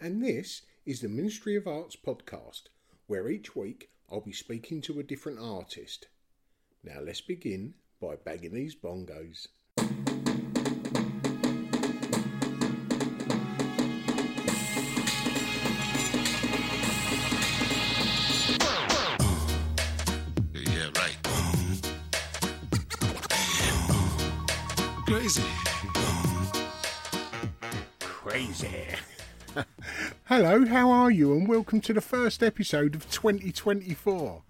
and this is the Ministry of Arts podcast, where each week I'll be speaking to a different artist. Now let's begin by bagging these bongos. Yeah, right. Crazy. Crazy. Hello, how are you? And welcome to the first episode of 2024.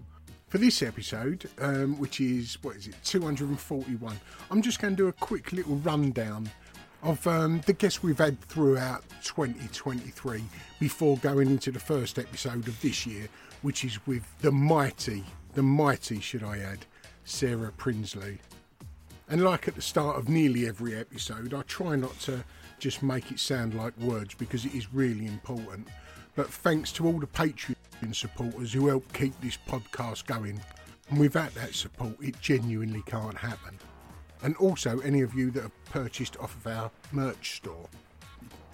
For this episode, um, which is, what is it, 241, I'm just going to do a quick little rundown of um, the guests we've had throughout 2023 before going into the first episode of this year, which is with the mighty, the mighty, should I add, Sarah Prinsley. And like at the start of nearly every episode, I try not to just make it sound like words because it is really important. But thanks to all the Patreon supporters who help keep this podcast going. And without that support, it genuinely can't happen. And also, any of you that have purchased off of our merch store.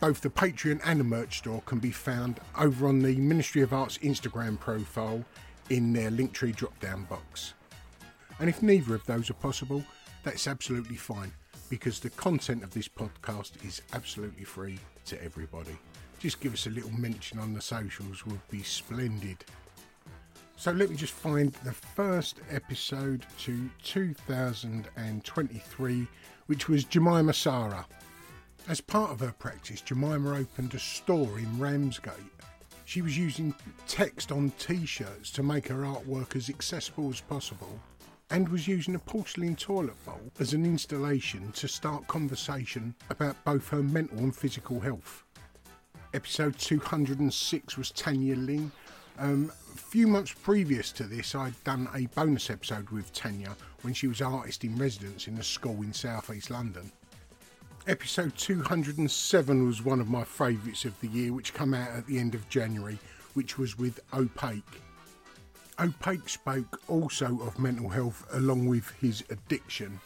Both the Patreon and the merch store can be found over on the Ministry of Arts Instagram profile in their Linktree drop down box. And if neither of those are possible, that's absolutely fine because the content of this podcast is absolutely free to everybody. Just give us a little mention on the socials would be splendid. So let me just find the first episode to 2023, which was Jemima Sara. As part of her practice, Jemima opened a store in Ramsgate. She was using text on t shirts to make her artwork as accessible as possible and was using a porcelain toilet bowl as an installation to start conversation about both her mental and physical health. Episode 206 was Tanya Ling. Um, a few months previous to this, I'd done a bonus episode with Tanya when she was artist in residence in a school in South East London. Episode 207 was one of my favourites of the year, which came out at the end of January, which was with Opake. Opake spoke also of mental health along with his addiction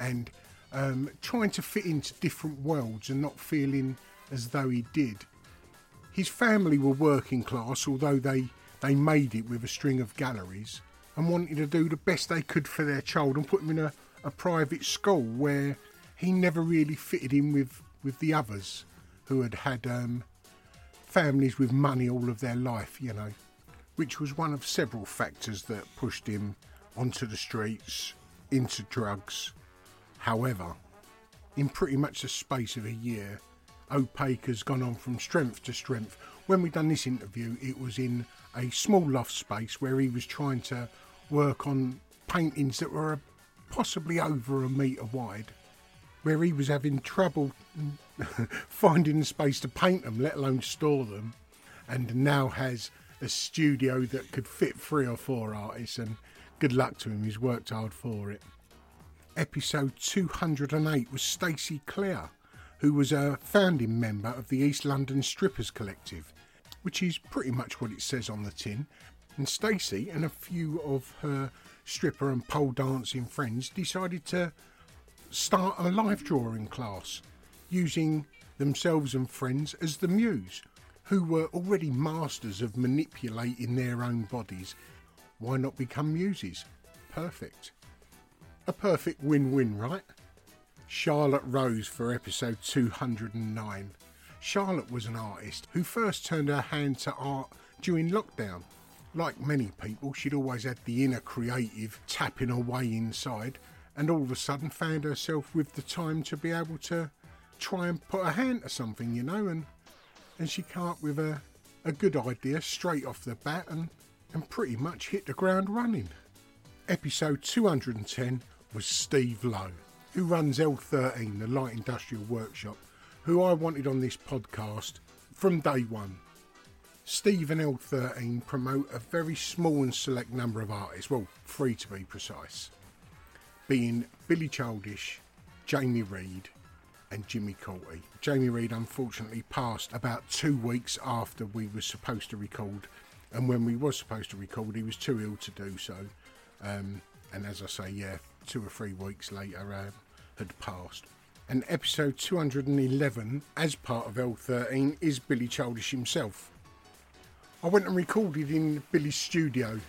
and um, trying to fit into different worlds and not feeling as though he did. His family were working class, although they, they made it with a string of galleries and wanted to do the best they could for their child and put him in a, a private school where he never really fitted in with, with the others who had had um, families with money all of their life, you know which was one of several factors that pushed him onto the streets, into drugs. However, in pretty much the space of a year, Opake has gone on from strength to strength. When we done this interview, it was in a small loft space where he was trying to work on paintings that were possibly over a metre wide, where he was having trouble finding the space to paint them, let alone store them, and now has a studio that could fit three or four artists, and good luck to him, he's worked hard for it. Episode 208 was Stacey Clare, who was a founding member of the East London Strippers Collective, which is pretty much what it says on the tin. And Stacey and a few of her stripper and pole dancing friends decided to start a life drawing class using themselves and friends as the muse, who were already masters of manipulating their own bodies. Why not become muses? Perfect. A perfect win win, right? Charlotte Rose for episode 209. Charlotte was an artist who first turned her hand to art during lockdown. Like many people, she'd always had the inner creative tapping away inside, and all of a sudden found herself with the time to be able to try and put a hand to something, you know, and and she came up with a, a good idea straight off the bat and, and pretty much hit the ground running. Episode 210 was Steve Lowe, who runs L13, the Light Industrial Workshop, who I wanted on this podcast from day one. Steve and L13 promote a very small and select number of artists, well, three to be precise, being Billy Childish, Jamie Reid, and Jimmy Cauty. Jamie Reid unfortunately passed about two weeks after we were supposed to record, and when we was supposed to record, he was too ill to do so. Um, and as I say, yeah, two or three weeks later, uh, had passed. And episode 211, as part of L13, is Billy Childish himself. I went and recorded in Billy's studio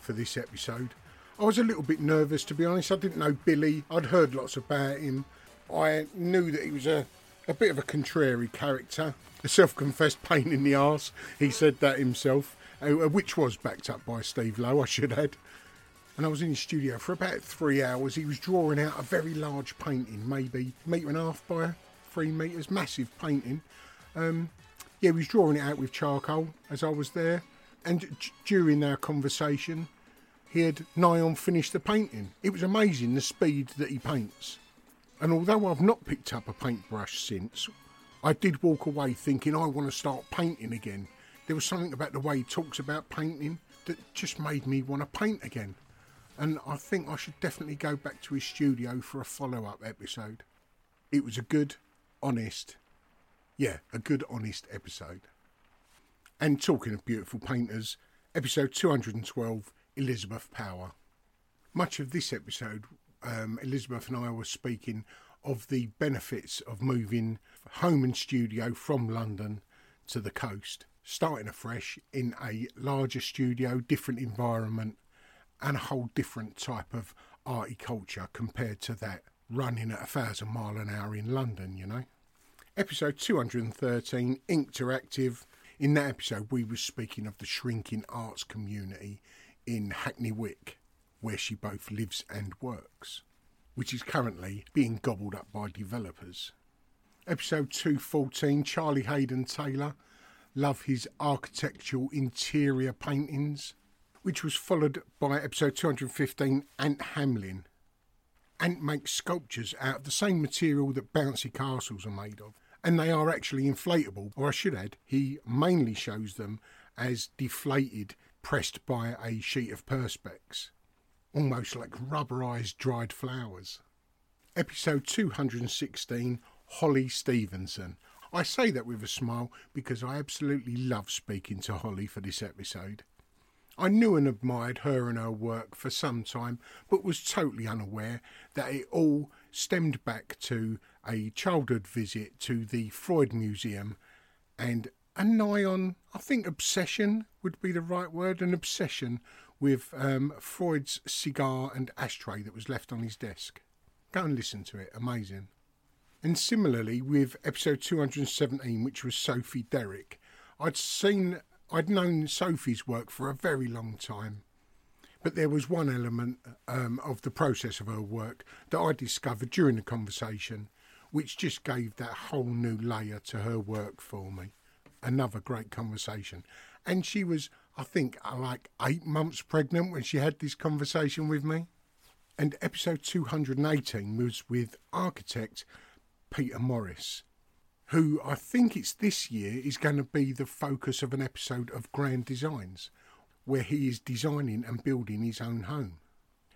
for this episode. I was a little bit nervous to be honest. I didn't know Billy. I'd heard lots about him. I knew that he was a, a bit of a contrary character, a self confessed pain in the arse. He said that himself, uh, which was backed up by Steve Lowe, I should add. And I was in his studio for about three hours. He was drawing out a very large painting, maybe metre and a half by three metres, massive painting. Um, yeah, he was drawing it out with charcoal as I was there. And d- during our conversation, he had nigh on finished the painting. It was amazing the speed that he paints. And although I've not picked up a paintbrush since, I did walk away thinking I want to start painting again. There was something about the way he talks about painting that just made me want to paint again. And I think I should definitely go back to his studio for a follow up episode. It was a good, honest, yeah, a good, honest episode. And talking of beautiful painters, episode 212 Elizabeth Power. Much of this episode um, Elizabeth and I were speaking of the benefits of moving home and studio from London to the coast, starting afresh in a larger studio, different environment, and a whole different type of arty culture compared to that running at a thousand mile an hour in London, you know. Episode 213, Interactive. In that episode, we were speaking of the shrinking arts community in Hackney Wick where she both lives and works, which is currently being gobbled up by developers. Episode 214 Charlie Hayden Taylor, love his architectural interior paintings, which was followed by episode 215 Ant Hamlin. Ant makes sculptures out of the same material that bouncy castles are made of, and they are actually inflatable, or I should add, he mainly shows them as deflated, pressed by a sheet of perspex almost like rubberized dried flowers. Episode 216 Holly Stevenson. I say that with a smile because I absolutely love speaking to Holly for this episode. I knew and admired her and her work for some time, but was totally unaware that it all stemmed back to a childhood visit to the Freud Museum and a nigh on, I think, obsession would be the right word, an obsession with um, Freud's cigar and ashtray that was left on his desk. Go and listen to it, amazing. And similarly with episode 217, which was Sophie Derrick, I'd seen, I'd known Sophie's work for a very long time. But there was one element um, of the process of her work that I discovered during the conversation, which just gave that whole new layer to her work for me. Another great conversation. And she was I think, like eight months pregnant when she had this conversation with me. And episode 218 was with architect Peter Morris, who I think it's this year is going to be the focus of an episode of Grand Designs, where he is designing and building his own home.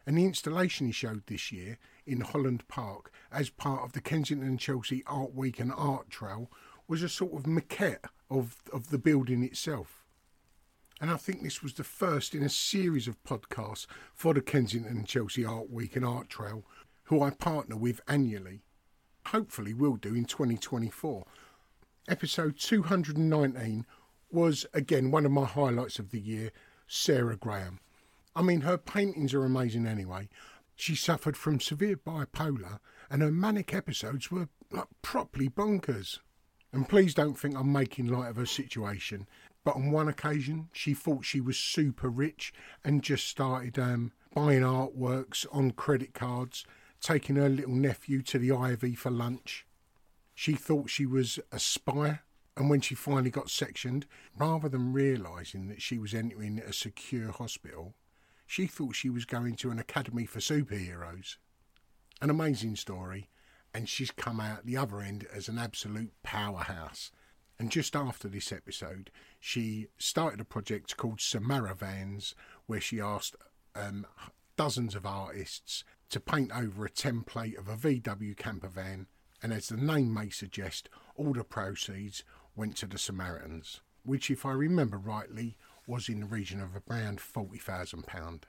And the installation he showed this year in Holland Park as part of the Kensington and Chelsea Art Week and Art Trail was a sort of maquette of, of the building itself. And I think this was the first in a series of podcasts for the Kensington and Chelsea Art Week and Art Trail, who I partner with annually. Hopefully, will do in 2024. Episode 219 was again one of my highlights of the year Sarah Graham. I mean, her paintings are amazing anyway. She suffered from severe bipolar, and her manic episodes were like, properly bonkers. And please don't think I'm making light of her situation, but on one occasion she thought she was super rich and just started um, buying artworks on credit cards, taking her little nephew to the Ivy for lunch. She thought she was a spy, and when she finally got sectioned, rather than realising that she was entering a secure hospital, she thought she was going to an academy for superheroes. An amazing story, and she's come out the other end as an absolute powerhouse. And just after this episode, she started a project called Samara Vans, where she asked um, dozens of artists to paint over a template of a VW camper van. And as the name may suggest, all the proceeds went to the Samaritans, which, if I remember rightly, was in the region of around £40,000.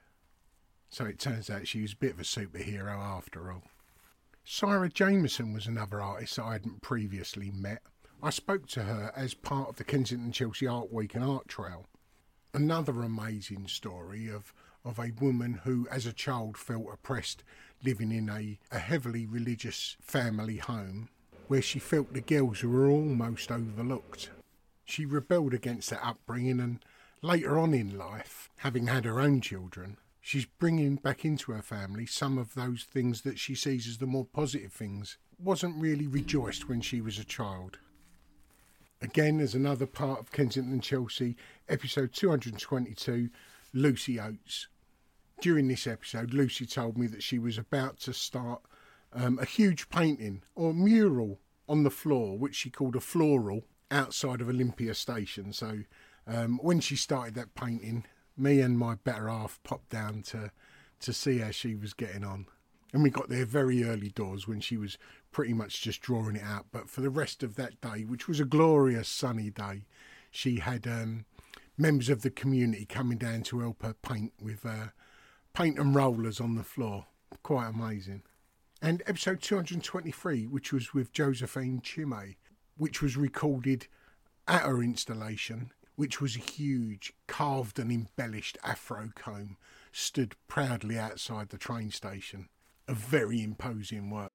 So it turns out she was a bit of a superhero after all. Sarah Jameson was another artist I hadn't previously met. I spoke to her as part of the Kensington Chelsea Art Week and Art Trail. Another amazing story of, of a woman who, as a child, felt oppressed living in a, a heavily religious family home where she felt the girls were almost overlooked. She rebelled against that upbringing and later on in life, having had her own children, she's bringing back into her family some of those things that she sees as the more positive things. Wasn't really rejoiced when she was a child. Again, as another part of Kensington Chelsea, episode 222, Lucy Oates. During this episode, Lucy told me that she was about to start um, a huge painting or mural on the floor, which she called a floral, outside of Olympia Station. So um, when she started that painting, me and my better half popped down to to see how she was getting on. And we got there very early doors when she was pretty much just drawing it out. But for the rest of that day, which was a glorious sunny day, she had um, members of the community coming down to help her paint with uh, paint and rollers on the floor. Quite amazing. And episode 223, which was with Josephine Chime, which was recorded at her installation which was a huge, carved and embellished afro comb, stood proudly outside the train station. A very imposing work.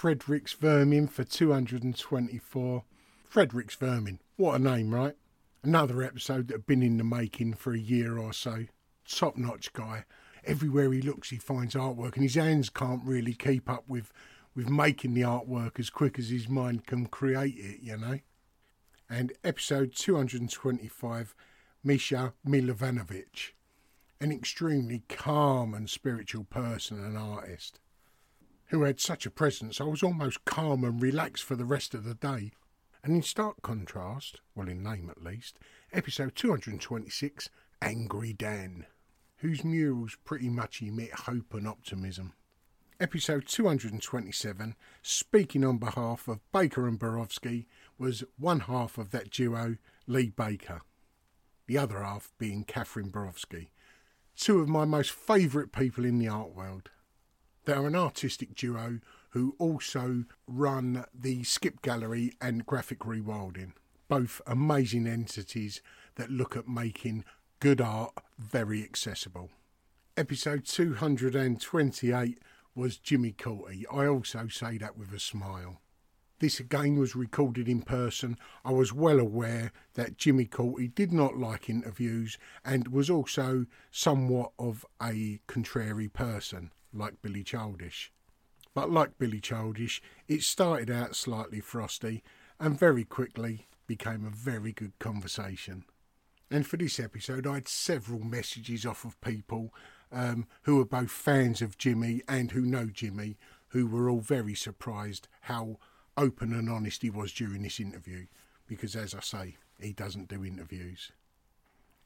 Fredericks Vermin for 224. Fredericks Vermin. What a name, right? Another episode that had been in the making for a year or so. Top notch guy everywhere he looks, he finds artwork, and his hands can't really keep up with with making the artwork as quick as his mind can create it. You know. And episode 225, Misha Milovanovic, an extremely calm and spiritual person and artist who had such a presence I was almost calm and relaxed for the rest of the day. And in stark contrast, well in name at least, episode 226, Angry Dan whose murals pretty much emit hope and optimism. Episode 227, speaking on behalf of Baker and Borowski, was one half of that duo, Lee Baker, the other half being Catherine Borowski, two of my most favourite people in the art world. They are an artistic duo who also run the Skip Gallery and Graphic Rewilding. Both amazing entities that look at making good art very accessible. Episode 228 was Jimmy Cauty. I also say that with a smile. This again was recorded in person. I was well aware that Jimmy Cauty did not like interviews and was also somewhat of a contrary person, like Billy Childish. But like Billy Childish, it started out slightly frosty and very quickly became a very good conversation. And for this episode, I had several messages off of people um, who are both fans of Jimmy and who know Jimmy, who were all very surprised how open and honest he was during this interview. Because, as I say, he doesn't do interviews.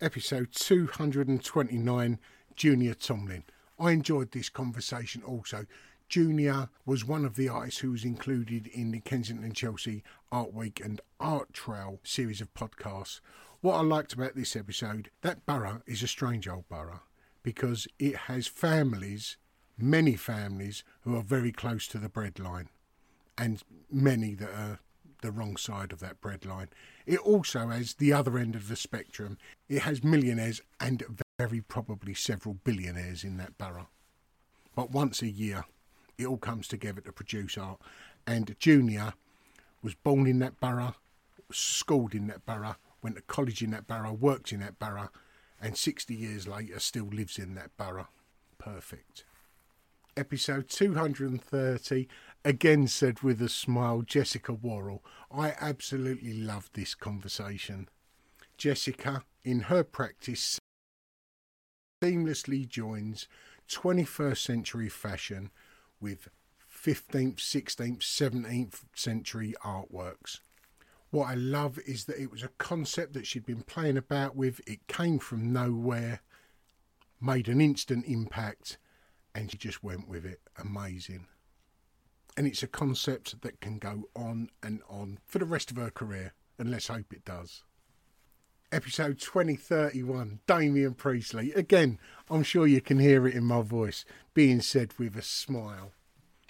Episode 229 Junior Tomlin. I enjoyed this conversation also. Junior was one of the artists who was included in the Kensington and Chelsea Art Week and Art Trail series of podcasts. What I liked about this episode, that borough is a strange old borough because it has families, many families, who are very close to the breadline and many that are the wrong side of that breadline. It also has the other end of the spectrum. It has millionaires and very probably several billionaires in that borough. But once a year, it all comes together to produce art. And Junior was born in that borough, schooled in that borough, went to college in that borough, worked in that borough, and 60 years later still lives in that borough. Perfect. Episode 230, again said with a smile, Jessica Worrell. I absolutely loved this conversation. Jessica, in her practice, seamlessly joins 21st century fashion with 15th, 16th, 17th century artworks. What I love is that it was a concept that she'd been playing about with, it came from nowhere, made an instant impact, and she just went with it. Amazing. And it's a concept that can go on and on for the rest of her career, and let's hope it does. Episode 2031, Damien Priestley. Again, I'm sure you can hear it in my voice, being said with a smile.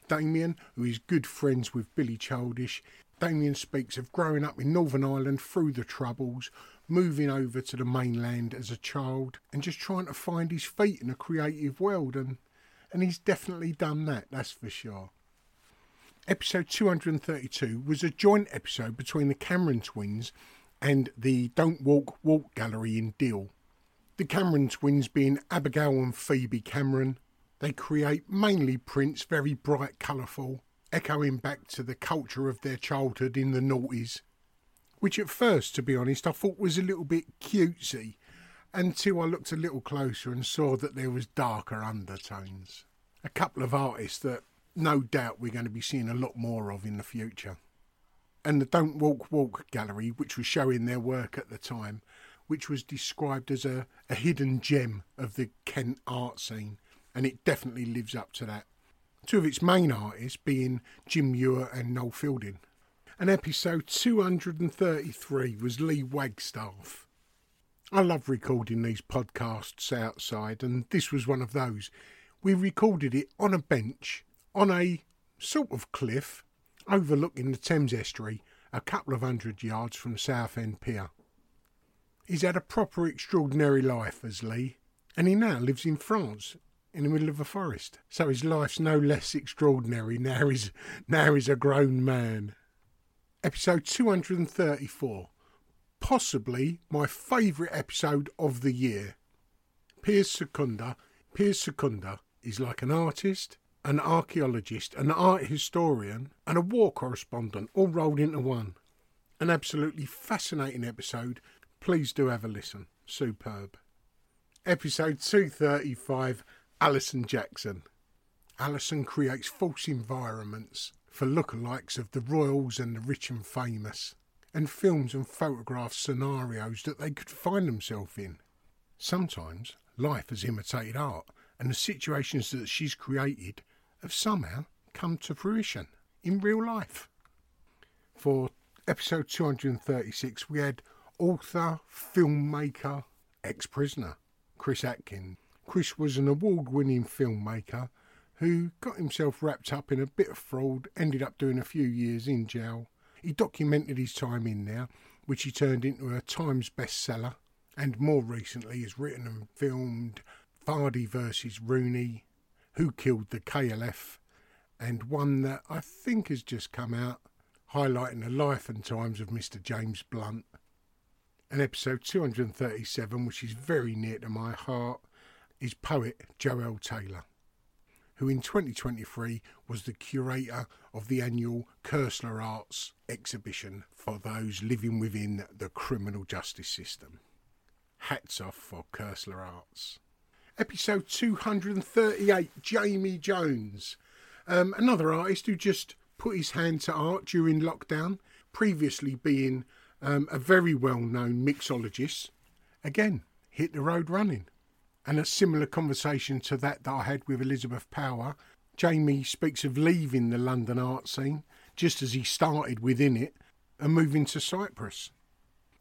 Damien, who is good friends with Billy Childish, Damien speaks of growing up in Northern Ireland through the Troubles, moving over to the mainland as a child, and just trying to find his feet in a creative world. And, and he's definitely done that, that's for sure. Episode 232 was a joint episode between the Cameron twins and the Don't Walk Walk Gallery in Deal. The Cameron twins being Abigail and Phoebe Cameron. They create mainly prints, very bright, colourful, echoing back to the culture of their childhood in the noughties, which at first, to be honest, I thought was a little bit cutesy until I looked a little closer and saw that there was darker undertones. A couple of artists that no doubt we're going to be seeing a lot more of in the future. And the Don't Walk Walk gallery, which was showing their work at the time, which was described as a, a hidden gem of the Kent art scene, and it definitely lives up to that. Two of its main artists being Jim Moir and Noel Fielding. And episode 233 was Lee Wagstaff. I love recording these podcasts outside, and this was one of those. We recorded it on a bench, on a sort of cliff, overlooking the Thames estuary, a couple of hundred yards from Southend Pier. He's had a proper extraordinary life as Lee, and he now lives in France in the middle of a forest. So his life's no less extraordinary now he's, now he's a grown man. Episode 234. Possibly my favourite episode of the year. Piers Secunda. Piers Secunda is like an artist, an archaeologist, an art historian, and a war correspondent all rolled into one. An absolutely fascinating episode. Please do have a listen. Superb. Episode 235 Alison Jackson. Alison creates false environments for lookalikes of the royals and the rich and famous, and films and photographs scenarios that they could find themselves in. Sometimes life has imitated art, and the situations that she's created have somehow come to fruition in real life. For episode 236, we had author, filmmaker, ex prisoner Chris Atkins Chris was an award winning filmmaker who got himself wrapped up in a bit of fraud, ended up doing a few years in jail. He documented his time in there, which he turned into a Times bestseller, and more recently has written and filmed Vardy versus Rooney, Who Killed the KLF, and one that I think has just come out, highlighting the life and times of Mr. James Blunt. And episode 237, which is very near to my heart, is poet Joel Taylor who in 2023 was the curator of the annual Koestler Arts exhibition for those living within the criminal justice system. Hats off for Koestler Arts. Episode 238 Jamie Jones, um, another artist who just put his hand to art during lockdown, previously being um, a very well known mixologist. Again, hit the road running and a similar conversation to that that I had with Elizabeth Power. Jamie speaks of leaving the London art scene just as he started within it and moving to Cyprus.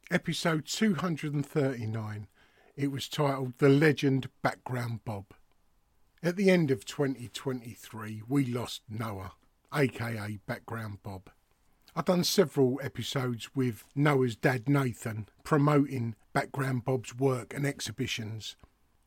Episode 239. It was titled The Legend Background Bob. At the end of 2023, we lost Noah, aka Background Bob. I've done several episodes with Noah's dad Nathan promoting Background Bob's work and exhibitions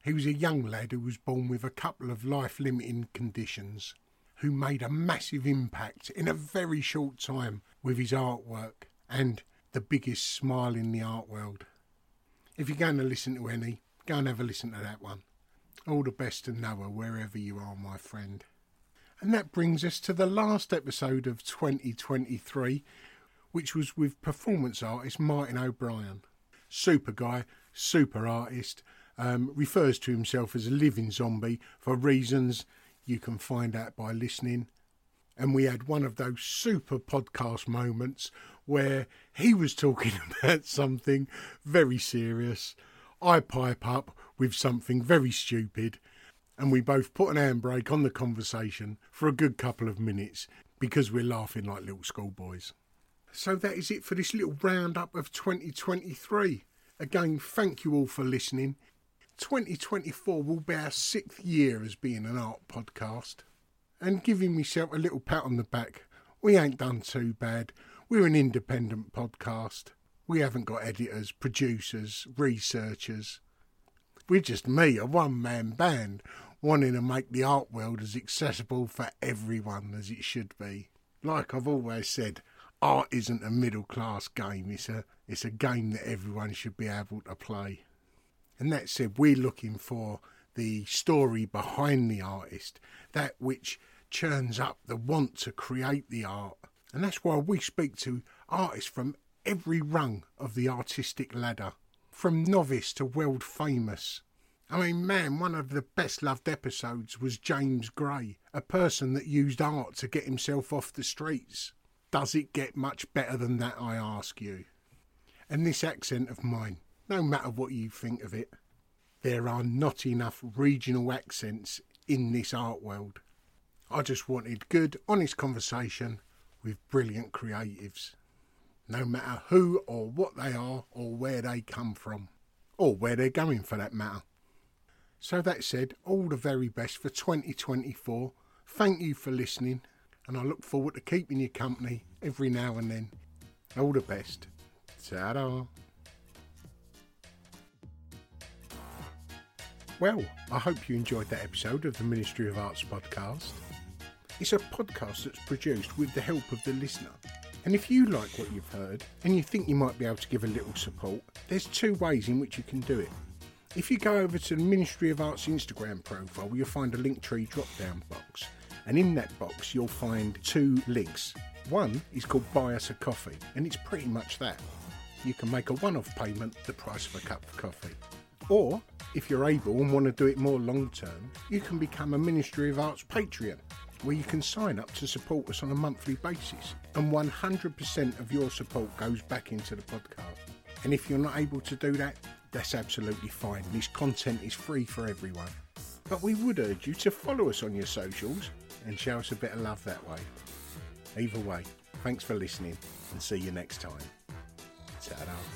he was a young lad who was born with a couple of life limiting conditions, who made a massive impact in a very short time with his artwork and the biggest smile in the art world. If you're going to listen to any, go and have a listen to that one. All the best to Noah wherever you are, my friend. And that brings us to the last episode of 2023, which was with performance artist Martin O'Brien. Super guy, super artist, um, refers to himself as a living zombie for reasons you can find out by listening. And we had one of those super podcast moments where he was talking about something very serious. I pipe up with something very stupid, and we both put an handbrake on the conversation for a good couple of minutes because we're laughing like little schoolboys. So that is it for this little roundup of 2023. Again, thank you all for listening. 2024 will be our sixth year as being an art podcast. And giving myself a little pat on the back, we ain't done too bad. We're an independent podcast. We haven't got editors, producers, researchers. We're just me, a one man band, wanting to make the art world as accessible for everyone as it should be. Like I've always said, art isn't a middle class game, it's a, it's a game that everyone should be able to play. And that said, we're looking for the story behind the artist, that which churns up the want to create the art. And that's why we speak to artists from every rung of the artistic ladder, from novice to world famous. I mean, man, one of the best loved episodes was James Gray, a person that used art to get himself off the streets. Does it get much better than that, I ask you? And this accent of mine, no matter what you think of it, there are not enough regional accents in this art world. I just wanted good, honest conversation with brilliant creatives, no matter who or what they are or where they come from, or where they're going for that matter. So, that said, all the very best for 2024. Thank you for listening, and I look forward to keeping you company every now and then. All the best. Ta-da. Well, I hope you enjoyed that episode of the Ministry of Arts podcast. It's a podcast that's produced with the help of the listener. And if you like what you've heard and you think you might be able to give a little support, there's two ways in which you can do it. If you go over to the Ministry of Arts Instagram profile, you'll find a Linktree drop down box. And in that box, you'll find two links. One is called Buy Us a Coffee, and it's pretty much that. You can make a one off payment, the price of a cup of coffee. Or, if you're able and want to do it more long term, you can become a Ministry of Arts Patreon, where you can sign up to support us on a monthly basis. And 100% of your support goes back into the podcast. And if you're not able to do that, that's absolutely fine. This content is free for everyone. But we would urge you to follow us on your socials and show us a bit of love that way. Either way, thanks for listening and see you next time. Ta-da.